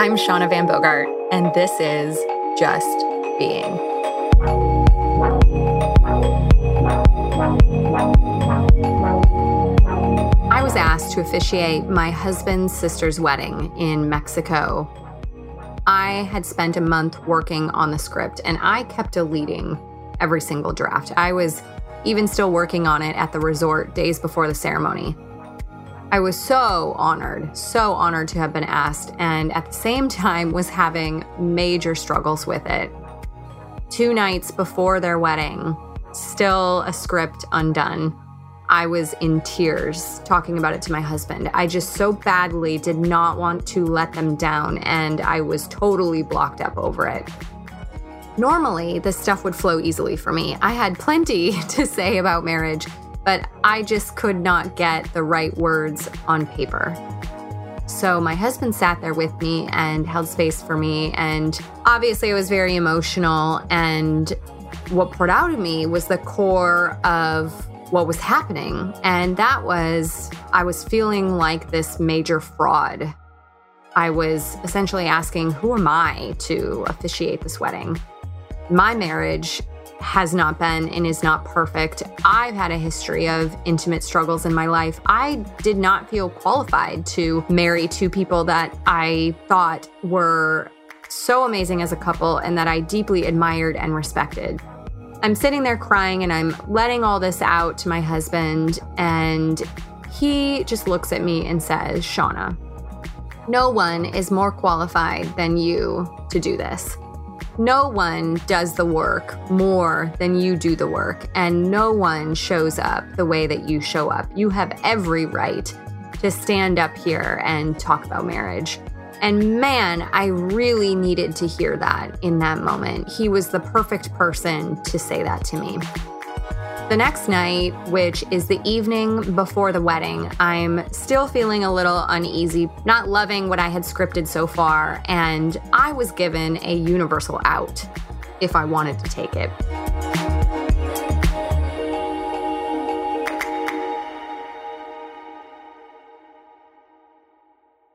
I'm Shauna Van Bogart, and this is Just Being. I was asked to officiate my husband's sister's wedding in Mexico. I had spent a month working on the script, and I kept deleting every single draft. I was even still working on it at the resort days before the ceremony. I was so honored, so honored to have been asked, and at the same time was having major struggles with it. Two nights before their wedding, still a script undone. I was in tears talking about it to my husband. I just so badly did not want to let them down, and I was totally blocked up over it. Normally, this stuff would flow easily for me. I had plenty to say about marriage but I just could not get the right words on paper. So my husband sat there with me and held space for me. And obviously, I was very emotional. And what poured out of me was the core of what was happening. And that was, I was feeling like this major fraud. I was essentially asking, who am I to officiate this wedding? My marriage has not been and is not perfect. I've had a history of intimate struggles in my life. I did not feel qualified to marry two people that I thought were so amazing as a couple and that I deeply admired and respected. I'm sitting there crying and I'm letting all this out to my husband, and he just looks at me and says, Shauna, no one is more qualified than you to do this. No one does the work more than you do the work, and no one shows up the way that you show up. You have every right to stand up here and talk about marriage. And man, I really needed to hear that in that moment. He was the perfect person to say that to me. The next night, which is the evening before the wedding, I'm still feeling a little uneasy, not loving what I had scripted so far, and I was given a universal out if I wanted to take it.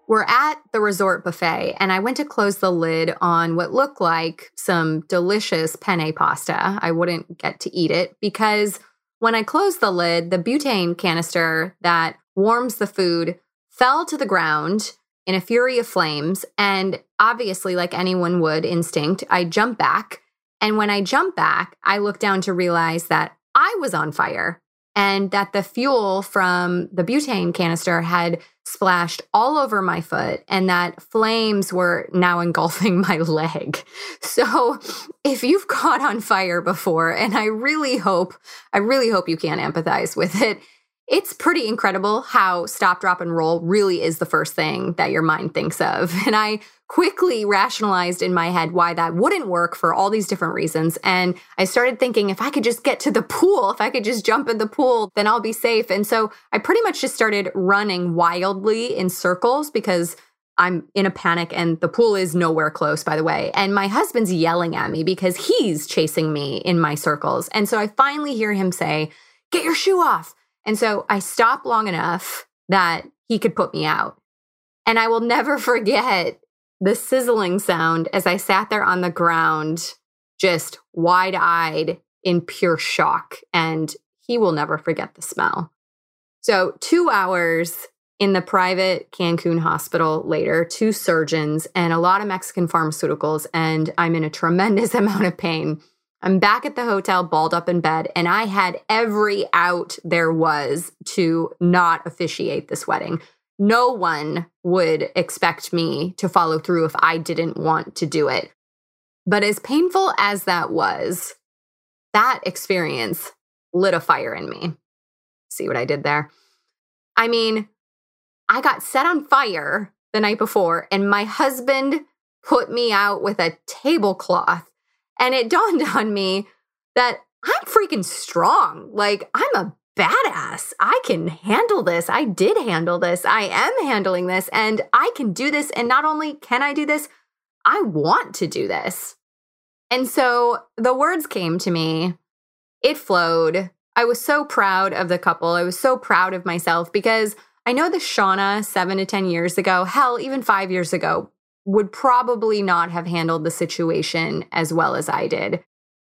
We're at the resort buffet, and I went to close the lid on what looked like some delicious penne pasta. I wouldn't get to eat it because when I closed the lid, the butane canister that warms the food fell to the ground in a fury of flames. And obviously, like anyone would instinct, I jumped back. And when I jumped back, I looked down to realize that I was on fire and that the fuel from the butane canister had splashed all over my foot and that flames were now engulfing my leg. So, if you've caught on fire before and I really hope I really hope you can empathize with it, it's pretty incredible how stop, drop, and roll really is the first thing that your mind thinks of. And I quickly rationalized in my head why that wouldn't work for all these different reasons. And I started thinking if I could just get to the pool, if I could just jump in the pool, then I'll be safe. And so I pretty much just started running wildly in circles because I'm in a panic and the pool is nowhere close, by the way. And my husband's yelling at me because he's chasing me in my circles. And so I finally hear him say, Get your shoe off. And so I stopped long enough that he could put me out. And I will never forget the sizzling sound as I sat there on the ground, just wide eyed in pure shock. And he will never forget the smell. So, two hours in the private Cancun hospital later, two surgeons and a lot of Mexican pharmaceuticals, and I'm in a tremendous amount of pain. I'm back at the hotel, balled up in bed, and I had every out there was to not officiate this wedding. No one would expect me to follow through if I didn't want to do it. But as painful as that was, that experience lit a fire in me. See what I did there? I mean, I got set on fire the night before, and my husband put me out with a tablecloth and it dawned on me that I'm freaking strong. Like, I'm a badass. I can handle this. I did handle this. I am handling this and I can do this. And not only can I do this, I want to do this. And so the words came to me, it flowed. I was so proud of the couple. I was so proud of myself because I know the Shauna seven to 10 years ago, hell, even five years ago, would probably not have handled the situation as well as I did.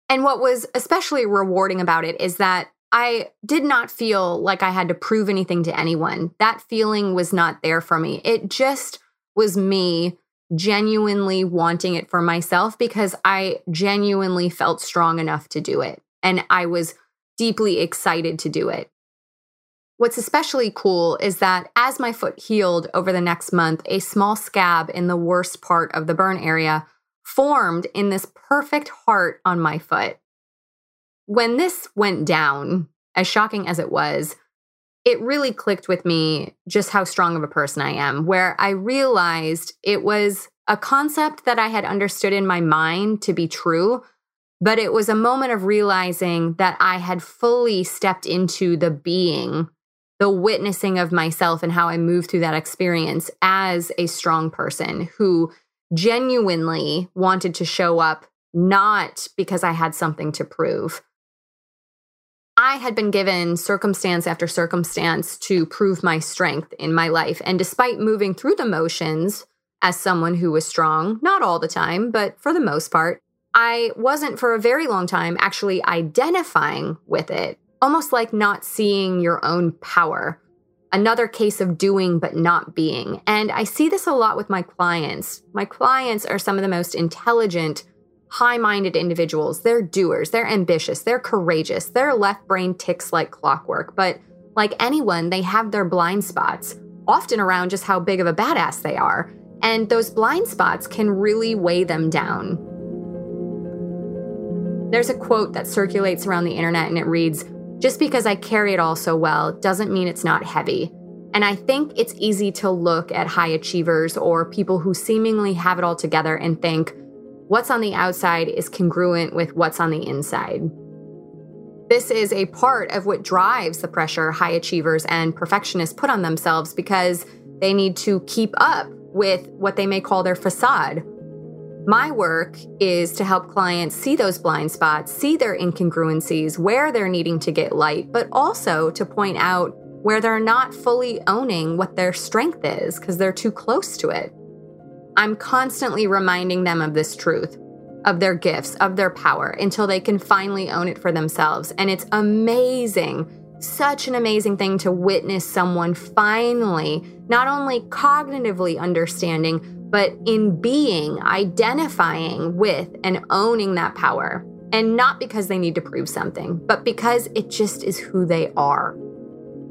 And what was especially rewarding about it is that I did not feel like I had to prove anything to anyone. That feeling was not there for me. It just was me genuinely wanting it for myself because I genuinely felt strong enough to do it. And I was deeply excited to do it. What's especially cool is that as my foot healed over the next month, a small scab in the worst part of the burn area formed in this perfect heart on my foot. When this went down, as shocking as it was, it really clicked with me just how strong of a person I am, where I realized it was a concept that I had understood in my mind to be true, but it was a moment of realizing that I had fully stepped into the being, the witnessing of myself and how I moved through that experience as a strong person who genuinely wanted to show up not because I had something to prove. I had been given circumstance after circumstance to prove my strength in my life. And despite moving through the motions as someone who was strong, not all the time, but for the most part, I wasn't for a very long time actually identifying with it, almost like not seeing your own power another case of doing but not being. And I see this a lot with my clients. My clients are some of the most intelligent, high minded individuals. They're doers, they're ambitious, they're courageous, their left brain ticks like clockwork. But like anyone, they have their blind spots, often around just how big of a badass they are. And those blind spots can really weigh them down. There's a quote that circulates around the internet and it reads, just because I carry it all so well doesn't mean it's not heavy. And I think it's easy to look at high achievers or people who seemingly have it all together and think, what's on the outside is congruent with what's on the inside. This is a part of what drives the pressure high achievers and perfectionists put on themselves because they need to keep up with what they may call their facade my work is to help clients see those blind spots, see their incongruencies, where they're needing to get light, but also to point out where they're not fully owning what their strength is because they're too close to it. I'm constantly reminding them of this truth, of their gifts, of their power, until they can finally own it for themselves. And it's amazing, such an amazing thing to witness someone finally not only cognitively understanding, but in being, identifying with and owning that power. And not because they need to prove something, but because it just is who they are.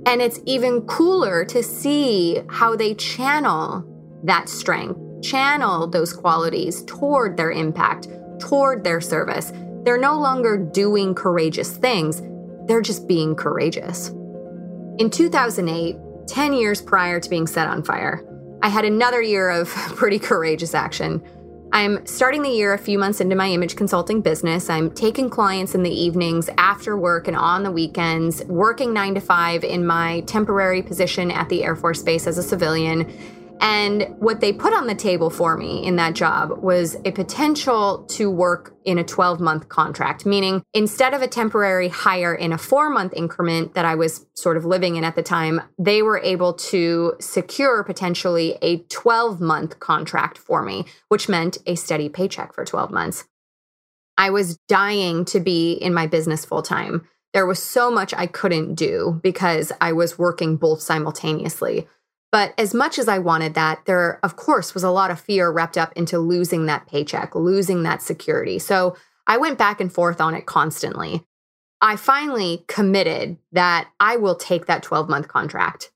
And it's even cooler to see how they channel that strength, channel those qualities toward their impact, toward their service. They're no longer doing courageous things, they're just being courageous. In 2008, 10 years prior to being set on fire, I had another year of pretty courageous action. I'm starting the year a few months into my image consulting business. I'm taking clients in the evenings after work and on the weekends, working nine to five in my temporary position at the Air Force Base as a civilian and what they put on the table for me in that job was a potential to work in a 12 month contract, meaning instead of a temporary hire in a four month increment that I was sort of living in at the time, they were able to secure potentially a 12 month contract for me, which meant a steady paycheck for 12 months. I was dying to be in my business full time. There was so much I couldn't do because I was working both simultaneously. But as much as I wanted that, there, of course, was a lot of fear wrapped up into losing that paycheck, losing that security. So I went back and forth on it constantly. I finally committed that I will take that 12 month contract.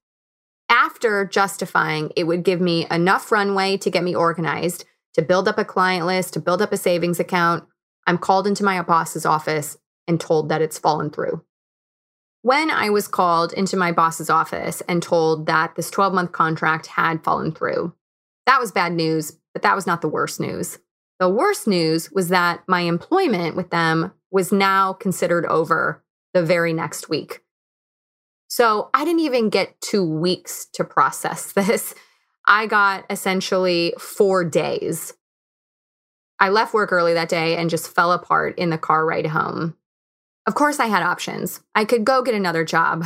After justifying it would give me enough runway to get me organized, to build up a client list, to build up a savings account, I'm called into my boss's office and told that it's fallen through. When I was called into my boss's office and told that this 12 month contract had fallen through, that was bad news, but that was not the worst news. The worst news was that my employment with them was now considered over the very next week. So I didn't even get two weeks to process this. I got essentially four days. I left work early that day and just fell apart in the car ride home. Of course, I had options. I could go get another job.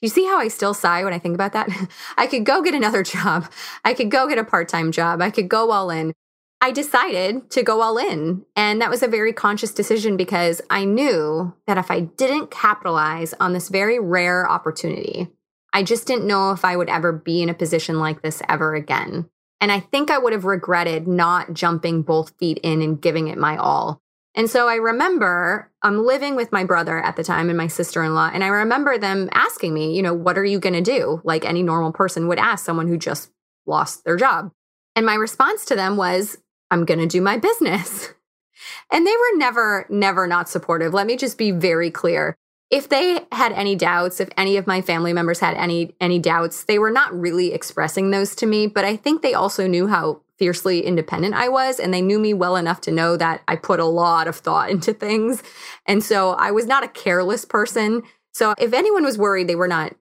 you see how I still sigh when I think about that? I could go get another job. I could go get a part time job. I could go all in. I decided to go all in. And that was a very conscious decision because I knew that if I didn't capitalize on this very rare opportunity, I just didn't know if I would ever be in a position like this ever again. And I think I would have regretted not jumping both feet in and giving it my all. And so I remember I'm living with my brother at the time and my sister in law. And I remember them asking me, you know, what are you going to do? Like any normal person would ask someone who just lost their job. And my response to them was, I'm going to do my business. And they were never, never not supportive. Let me just be very clear. If they had any doubts, if any of my family members had any any doubts, they were not really expressing those to me, but I think they also knew how fiercely independent I was and they knew me well enough to know that I put a lot of thought into things. And so I was not a careless person. So if anyone was worried, they were not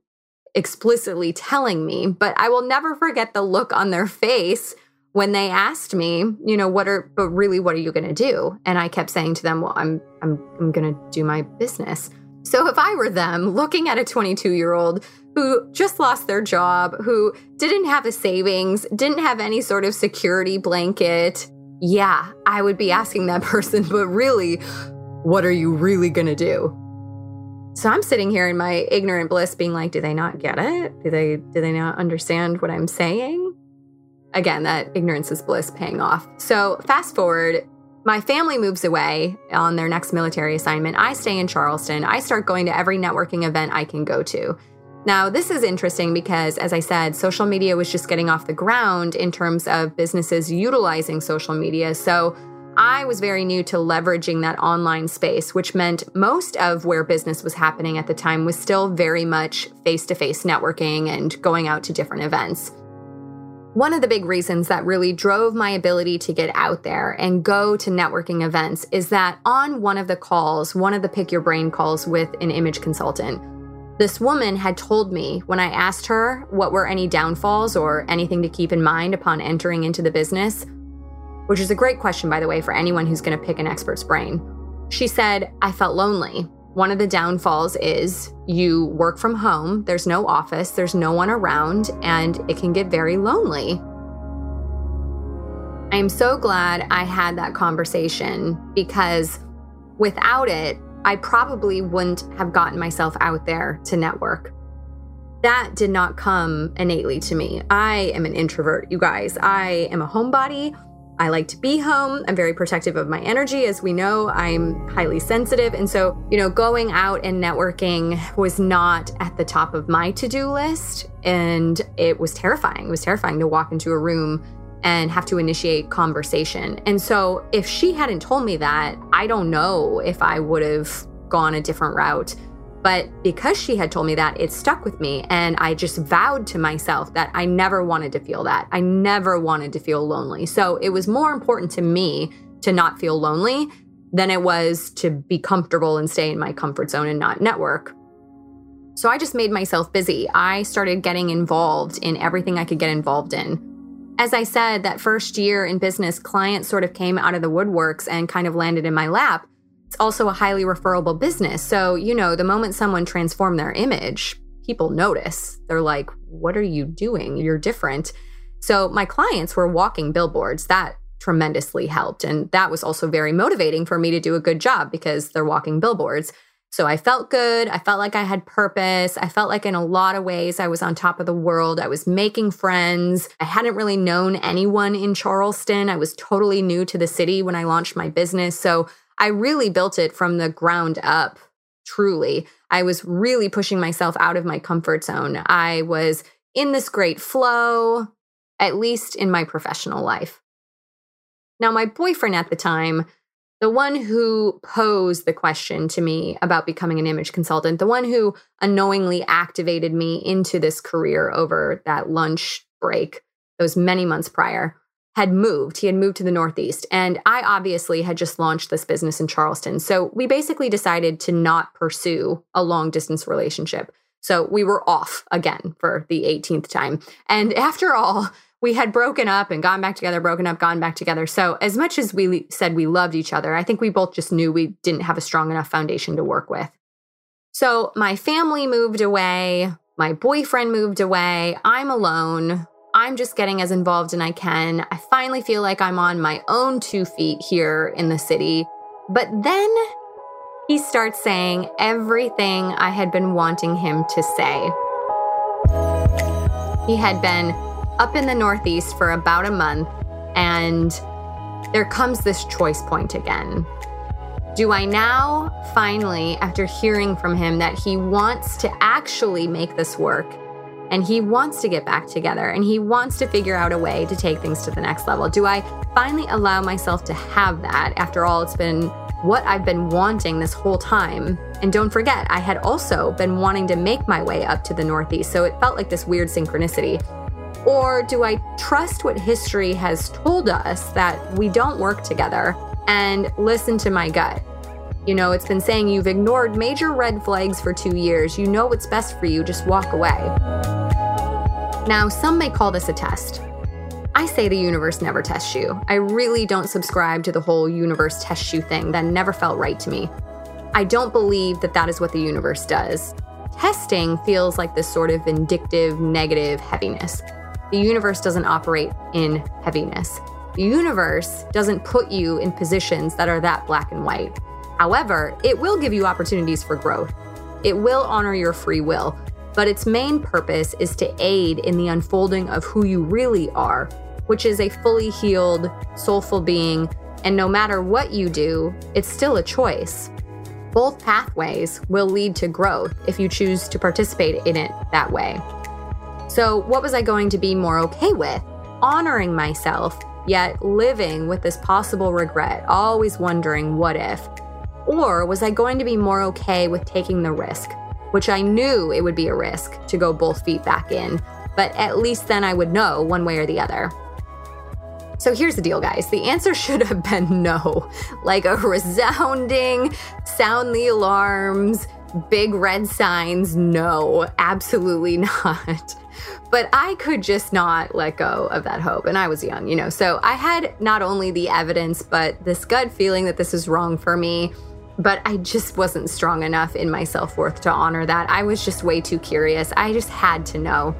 explicitly telling me, but I will never forget the look on their face when they asked me, you know, what are but really what are you going to do? And I kept saying to them, well, I'm I'm I'm going to do my business. So if I were them looking at a 22-year-old who just lost their job, who didn't have a savings, didn't have any sort of security blanket, yeah, I would be asking that person, but really, what are you really going to do? So I'm sitting here in my ignorant bliss being like, do they not get it? Do they do they not understand what I'm saying? again, that ignorance is bliss paying off. So, fast forward, my family moves away on their next military assignment. I stay in Charleston. I start going to every networking event I can go to. Now, this is interesting because, as I said, social media was just getting off the ground in terms of businesses utilizing social media. So, I was very new to leveraging that online space, which meant most of where business was happening at the time was still very much face to face networking and going out to different events. One of the big reasons that really drove my ability to get out there and go to networking events is that on one of the calls, one of the pick your brain calls with an image consultant, this woman had told me when I asked her what were any downfalls or anything to keep in mind upon entering into the business, which is a great question, by the way, for anyone who's going to pick an expert's brain. She said, I felt lonely. One of the downfalls is you work from home, there's no office, there's no one around, and it can get very lonely. I'm so glad I had that conversation because without it, I probably wouldn't have gotten myself out there to network. That did not come innately to me. I am an introvert, you guys. I am a homebody. I like to be home. I'm very protective of my energy. As we know, I'm highly sensitive. And so, you know, going out and networking was not at the top of my to do list. And it was terrifying. It was terrifying to walk into a room and have to initiate conversation. And so, if she hadn't told me that, I don't know if I would have gone a different route. But because she had told me that, it stuck with me. And I just vowed to myself that I never wanted to feel that. I never wanted to feel lonely. So it was more important to me to not feel lonely than it was to be comfortable and stay in my comfort zone and not network. So I just made myself busy. I started getting involved in everything I could get involved in. As I said, that first year in business, clients sort of came out of the woodworks and kind of landed in my lap. It's also a highly referable business. So, you know, the moment someone transformed their image, people notice. They're like, what are you doing? You're different. So, my clients were walking billboards. That tremendously helped. And that was also very motivating for me to do a good job because they're walking billboards. So I felt good. I felt like I had purpose. I felt like in a lot of ways I was on top of the world. I was making friends. I hadn't really known anyone in Charleston. I was totally new to the city when I launched my business. So I really built it from the ground up, truly. I was really pushing myself out of my comfort zone. I was in this great flow, at least in my professional life. Now, my boyfriend at the time, the one who posed the question to me about becoming an image consultant, the one who unknowingly activated me into this career over that lunch break, those many months prior, had moved. He had moved to the Northeast. And I obviously had just launched this business in Charleston. So we basically decided to not pursue a long distance relationship. So we were off again for the 18th time. And after all, we had broken up and gone back together, broken up, gone back together. So, as much as we said we loved each other, I think we both just knew we didn't have a strong enough foundation to work with. So, my family moved away My boyfriend moved away. I'm alone. I'm just getting as involved as I can. I finally feel like I'm on my own two feet here in the city. But then he starts saying everything I had been wanting him to say. He had been up in the Northeast for about a month, and there comes this choice point again. Do I now finally, after hearing from him that he wants to actually make this work and he wants to get back together and he wants to figure out a way to take things to the next level, do I finally allow myself to have that? After all, it's been what I've been wanting this whole time. And don't forget, I had also been wanting to make my way up to the Northeast, so it felt like this weird synchronicity. Or do I trust what history has told us that we don't work together and listen to my gut? You know, it's been saying you've ignored major red flags for two years. You know what's best for you, just walk away. Now, some may call this a test. I say the universe never tests you. I really don't subscribe to the whole universe tests you thing. That never felt right to me. I don't believe that that is what the universe does. Testing feels like this sort of vindictive, negative heaviness. The universe doesn't operate in heaviness. The universe doesn't put you in positions that are that black and white. However, it will give you opportunities for growth. It will honor your free will, but its main purpose is to aid in the unfolding of who you really are, which is a fully healed, soulful being, and no matter what you do, it's still a choice. Both pathways will lead to growth if you choose to participate in it that way. So, what was I going to be more okay with? Honoring myself, yet living with this possible regret, always wondering what if? Or was I going to be more okay with taking the risk, which I knew it would be a risk to go both feet back in, but at least then I would know one way or the other. So here's the deal, guys. The answer should have been no. Like a resounding sound the alarms, big red signs, no, absolutely not. But I could just not let go of that hope. And I was young, you know. So I had not only the evidence, but this gut feeling that this is wrong for me but I just wasn't strong enough in my self worth to honor that. I was just way too curious. I just had to know.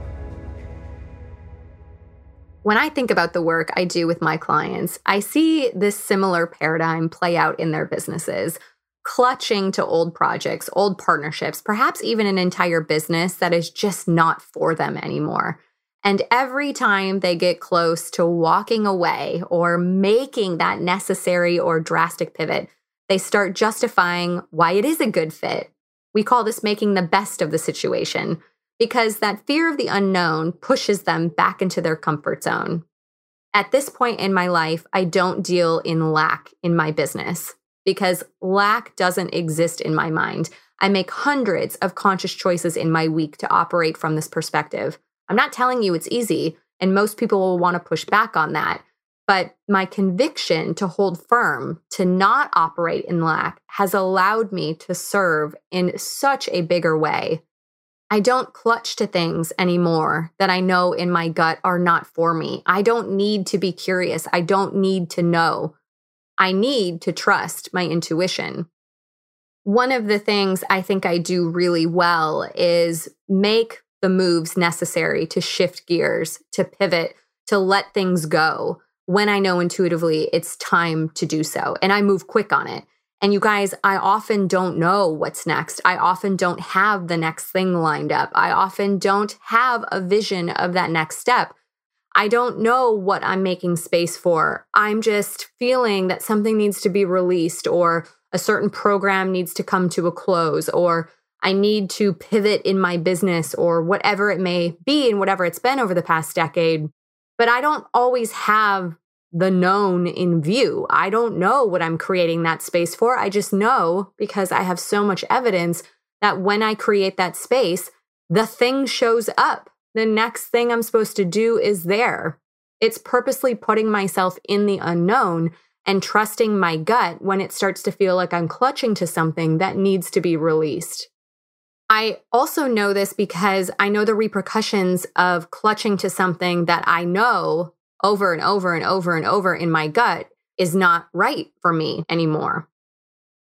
When I think about the work I do with my clients, I see this similar paradigm play out in their businesses, clutching to old projects, old partnerships, perhaps even an entire business that is just not for them anymore. And every time they get close to walking away or making that necessary or drastic pivot, they start justifying why it is a good fit. We call this making the best of the situation because that fear of the unknown pushes them back into their comfort zone. At this point in my life, I don't deal in lack in my business because lack doesn't exist in my mind. I make hundreds of conscious choices in my week to operate from this perspective. I'm not telling you it's easy, and most people will want to push back on that. But my conviction to hold firm, to not operate in lack, has allowed me to serve in such a bigger way. I don't clutch to things anymore that I know in my gut are not for me. I don't need to be curious. I don't need to know. I need to trust my intuition. One of the things I think I do really well is make the moves necessary to shift gears, to pivot, to let things go when I know intuitively it's time to do so. And I move quick on it. And you guys, I often don't know what's next. I often don't have the next thing lined up. I often don't have a vision of that next step. I don't know what I'm making space for. I'm just feeling that something needs to be released or a certain program needs to come to a close or I need to pivot in my business or whatever it may be and whatever it's been over the past decade but I don't always have the known in view. I don't know what I'm creating that space for. I just know because I have so much evidence that when I create that space, the thing shows up. The next thing I'm supposed to do is there. It's purposely putting myself in the unknown and trusting my gut when it starts to feel like I'm clutching to something that needs to be released. I also know this because I know the repercussions of clutching to something that I know over and over and over and over in my gut is not right for me anymore.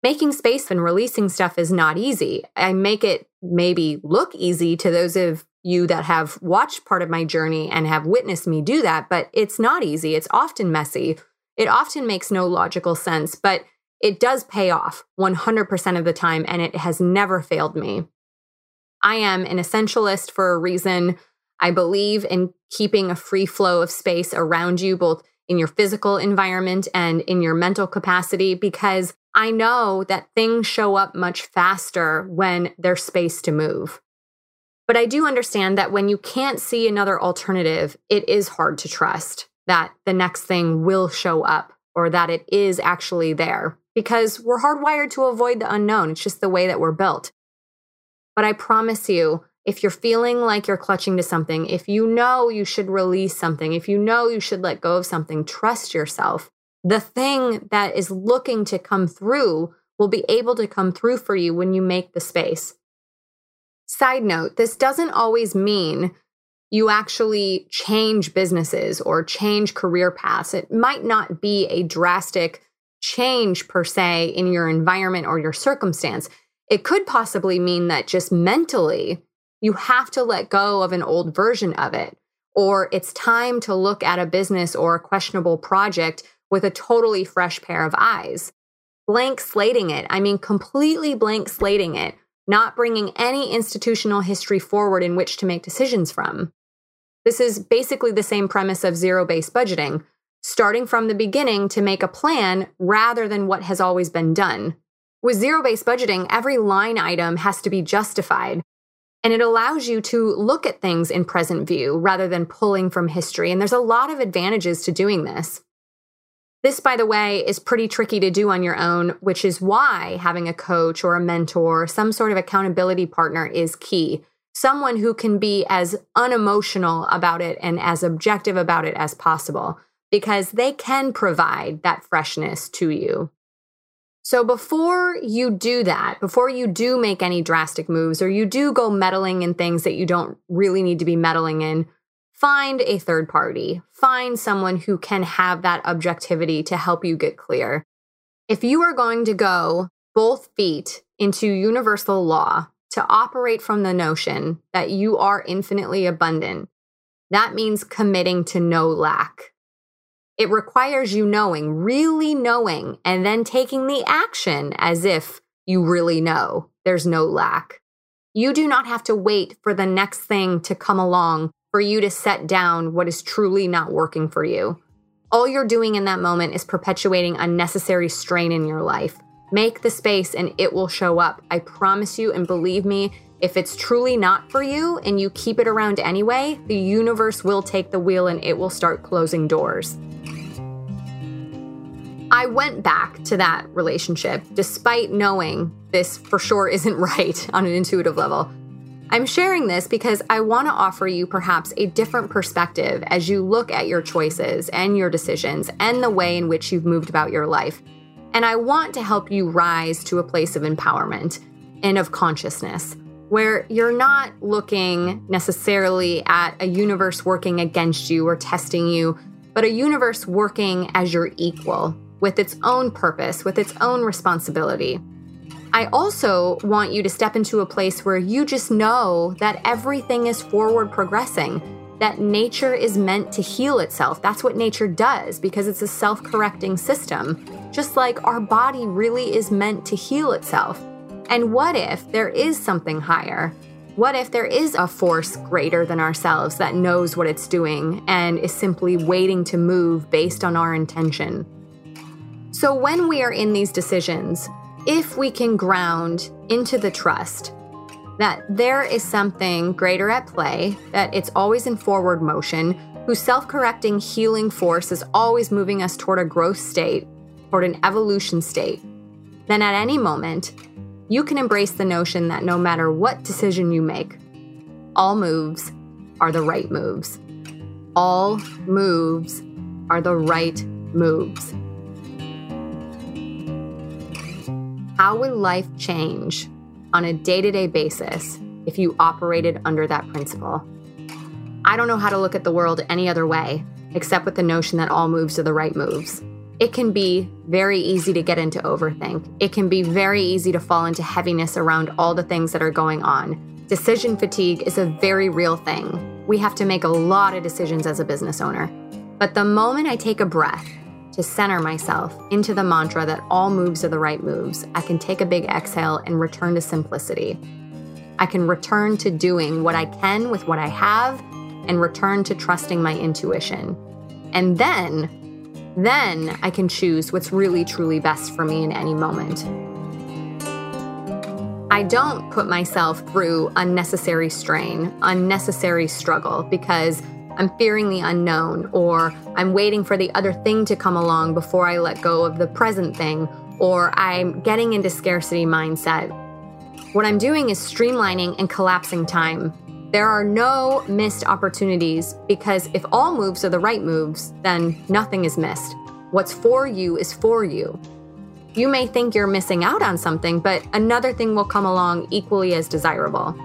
making space and releasing stuff is not easy. I make it maybe look easy to those of you that have watched part of my journey and have witnessed me do that, but it's not easy. It's often messy. It often makes no logical sense, but it does pay off 100% of the time, and it has never failed me. I am an essentialist for a reason. I believe in keeping a free flow of space around you, both in your physical environment and in your mental capacity, because I know that things show up much faster when there's space to move. But I do understand that when you can't see another alternative, it is hard to trust that the next thing will show up or that it is actually there because we're hardwired to avoid the unknown. It's just the way that we're built. But I promise you, if you're feeling like you're clutching to something, if you know you should release something, if you know you should let go of something, trust yourself the thing that is looking to come through will be able to come through for you when you make the space. Side note, this doesn't always mean you actually change businesses or change career paths. It might not be a drastic change per se in your environment or your circumstance. It could possibly mean that just mentally, you have to let go of an old version of it, or it's time to look at a business or a questionable project with a totally fresh pair of eyes. Blank slating it, I mean, completely blank slating it, not bringing any institutional history forward in which to make decisions from. This is basically the same premise of zero based budgeting, starting from the beginning to make a plan rather than what has always been done. With zero based budgeting, every line item has to be justified, and it allows you to look at things in present view rather than pulling from history. And there's a lot of advantages to doing this. This, by the way, is pretty tricky to do on your own, which is why having a coach or a mentor, some sort of accountability partner is key. Someone who can be as unemotional about it and as objective about it as possible, because they can provide that freshness to you. So before you do that, before you do make any drastic moves or you do go meddling in things that you don't really need to be meddling in, find a third party, find someone who can have that objectivity to help you get clear. If you are going to go both feet into universal law to operate from the notion that you are infinitely abundant, that means committing to no lack. It requires you knowing, really knowing, and then taking the action as if you really know there's no lack. You do not have to wait for the next thing to come along for you to set down what is truly not working for you. All you're doing in that moment is perpetuating unnecessary strain in your life. Make the space and it will show up. I promise you, and believe me, if it's truly not for you and you keep it around anyway, the universe will take the wheel and it will start closing doors. I went back to that relationship despite knowing this for sure isn't right on an intuitive level. I'm sharing this because I want to offer you perhaps a different perspective as you look at your choices and your decisions and the way in which you've moved about your life. And I want to help you rise to a place of empowerment and of consciousness where you're not looking necessarily at a universe working against you or testing you, but a universe working as your equal with its own purpose, with its own responsibility. I also want you to step into a place where you just know that everything is forward progressing, that nature is meant to heal itself. That's what nature does because it's a self correcting system, just like our body really is meant to heal itself. And what if there is something higher? What if there is a force greater than ourselves that knows what it's doing and is simply waiting to move based on our intention? So, when we are in these decisions, if we can ground into the trust that there is something greater at play, that it's always in forward motion, whose self correcting healing force is always moving us toward a growth state, toward an evolution state, then at any moment, you can embrace the notion that no matter what decision you make, all moves are the right moves. All moves are the right moves. How would life change on a day to day basis if you operated under that principle? I don't know how to look at the world any other way except with the notion that all moves are the right moves. It can be very easy to get into overthink. It can be very easy to fall into heaviness around all the things that are going on. Decision fatigue is a very real thing. We have to make a lot of decisions as a business owner. But the moment I take a breath to center myself into the mantra that all moves are the right moves, I can take a big exhale and return to simplicity. I can return to doing what I can with what I have and return to trusting my intuition. And then, then I can choose what's really truly best for me in any moment. I don't put myself through unnecessary strain, unnecessary struggle because I'm fearing the unknown, or I'm waiting for the other thing to come along before I let go of the present thing, or I'm getting into scarcity mindset. What I'm doing is streamlining and collapsing time. There are no missed opportunities because if all moves are the right moves, then nothing is missed. What's for you is for you. You may think you're missing out on something, but another thing will come along equally as desirable.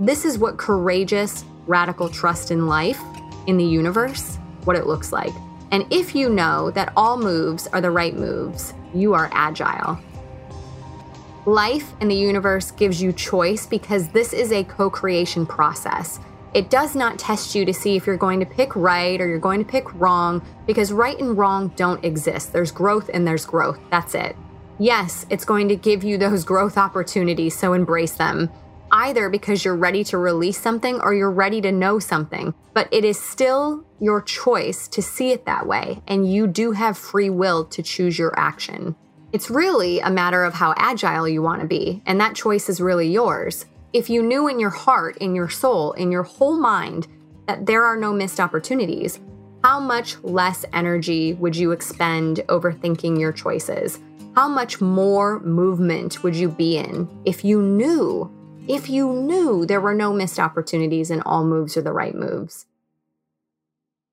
This is what courageous, radical trust in life, in the universe, what it looks like. And if you know that all moves are the right moves, you are agile. Life and the universe gives you choice because this is a co creation process. It does not test you to see if you're going to pick right or you're going to pick wrong because right and wrong don't exist. There's growth and there's growth. That's it. Yes, it's going to give you those growth opportunities, so embrace them. Either because you're ready to release something or you're ready to know something, but it is still your choice to see it that way, and you do have free will to choose your action. It's really a matter of how agile you want to be, and that choice is really yours. If you knew in your heart, in your soul, in your whole mind that there are no missed opportunities, how much less energy would you expend overthinking your choices? How much more movement would you be in if you knew, if you knew there were no missed opportunities and all moves are the right moves?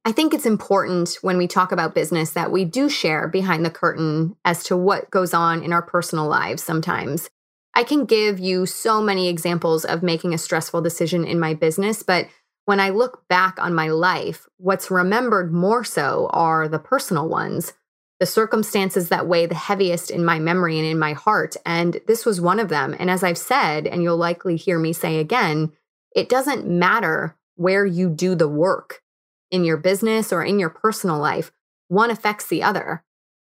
I think it's important when we talk about business that we do share behind the curtain as to what goes on in our personal lives sometimes. I can give you so many examples of making a stressful decision in my business, but when I look back on my life, what's remembered more so are the personal ones, the circumstances that weigh the heaviest in my memory and in my heart. And this was one of them. And as I've said, and you'll likely hear me say again, it doesn't matter where you do the work in your business or in your personal life, one affects the other.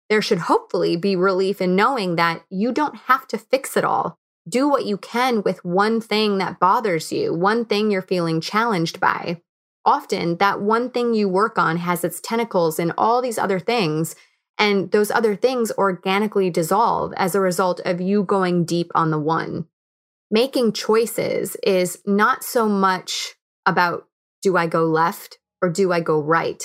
There should hopefully be relief in knowing that you don't have to fix it all. Do what you can with one thing that bothers you, one thing you're feeling challenged by. Often, that one thing you work on has its tentacles in all these other things, and those other things organically dissolve as a result of you going deep on the one. Making choices is not so much about do I go left or do I go right?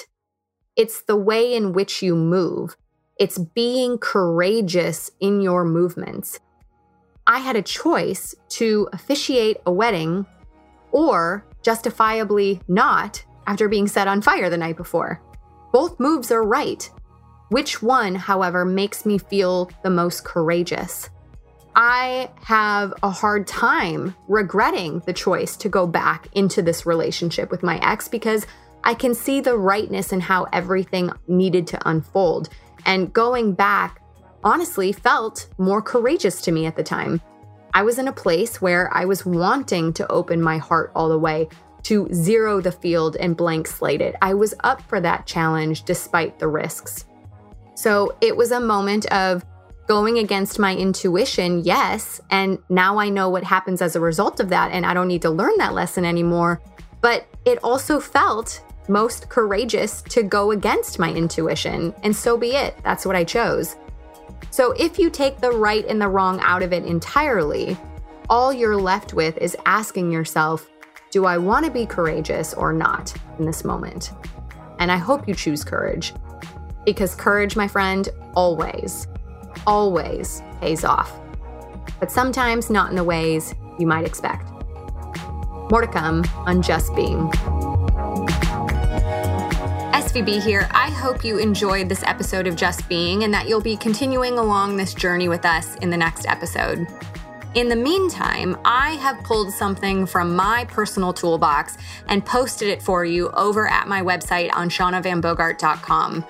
It's the way in which you move. It's being courageous in your movements. I had a choice to officiate a wedding or justifiably not after being set on fire the night before. Both moves are right. Which one, however, makes me feel the most courageous? I have a hard time regretting the choice to go back into this relationship with my ex because I can see the rightness in how everything needed to unfold. And going back, honestly, felt more courageous to me at the time. I was in a place where I was wanting to open my heart all the way, to zero the field and blank slate it. I was up for that challenge despite the risks. So it was a moment of going against my intuition, yes. And now I know what happens as a result of that, and I don't need to learn that lesson anymore. But it also felt most courageous to go against my intuition, and so be it. That's what I chose. So if you take the right and the wrong out of it entirely, all you're left with is asking yourself, do I want to be courageous or not in this moment? And I hope you choose courage. Because courage, my friend, always, always pays off. But sometimes not in the ways you might expect. More to come on Just Being. SVB here. I hope you enjoyed this episode of Just Being and that you'll be continuing along this journey with us in the next episode. In the meantime, I have pulled something from my personal toolbox and posted it for you over at my website on shaunavanbogart.com.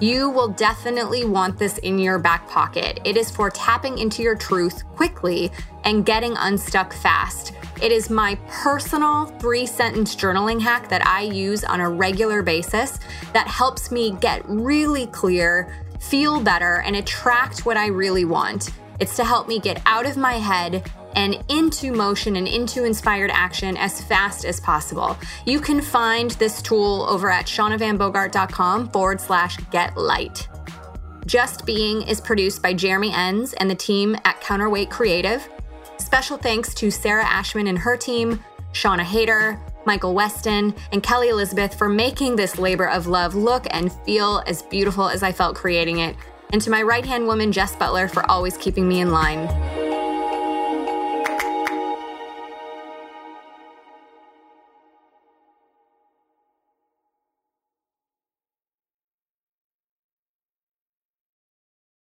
You will definitely want this in your back pocket. It is for tapping into your truth quickly and getting unstuck fast. It is my personal three sentence journaling hack that I use on a regular basis that helps me get really clear, feel better, and attract what I really want. It's to help me get out of my head and into motion and into inspired action as fast as possible. You can find this tool over at shaunavanbogart.com forward slash get light. Just Being is produced by Jeremy Enns and the team at Counterweight Creative. Special thanks to Sarah Ashman and her team, Shauna Hayter, Michael Weston, and Kelly Elizabeth for making this labor of love look and feel as beautiful as I felt creating it. And to my right hand woman, Jess Butler, for always keeping me in line.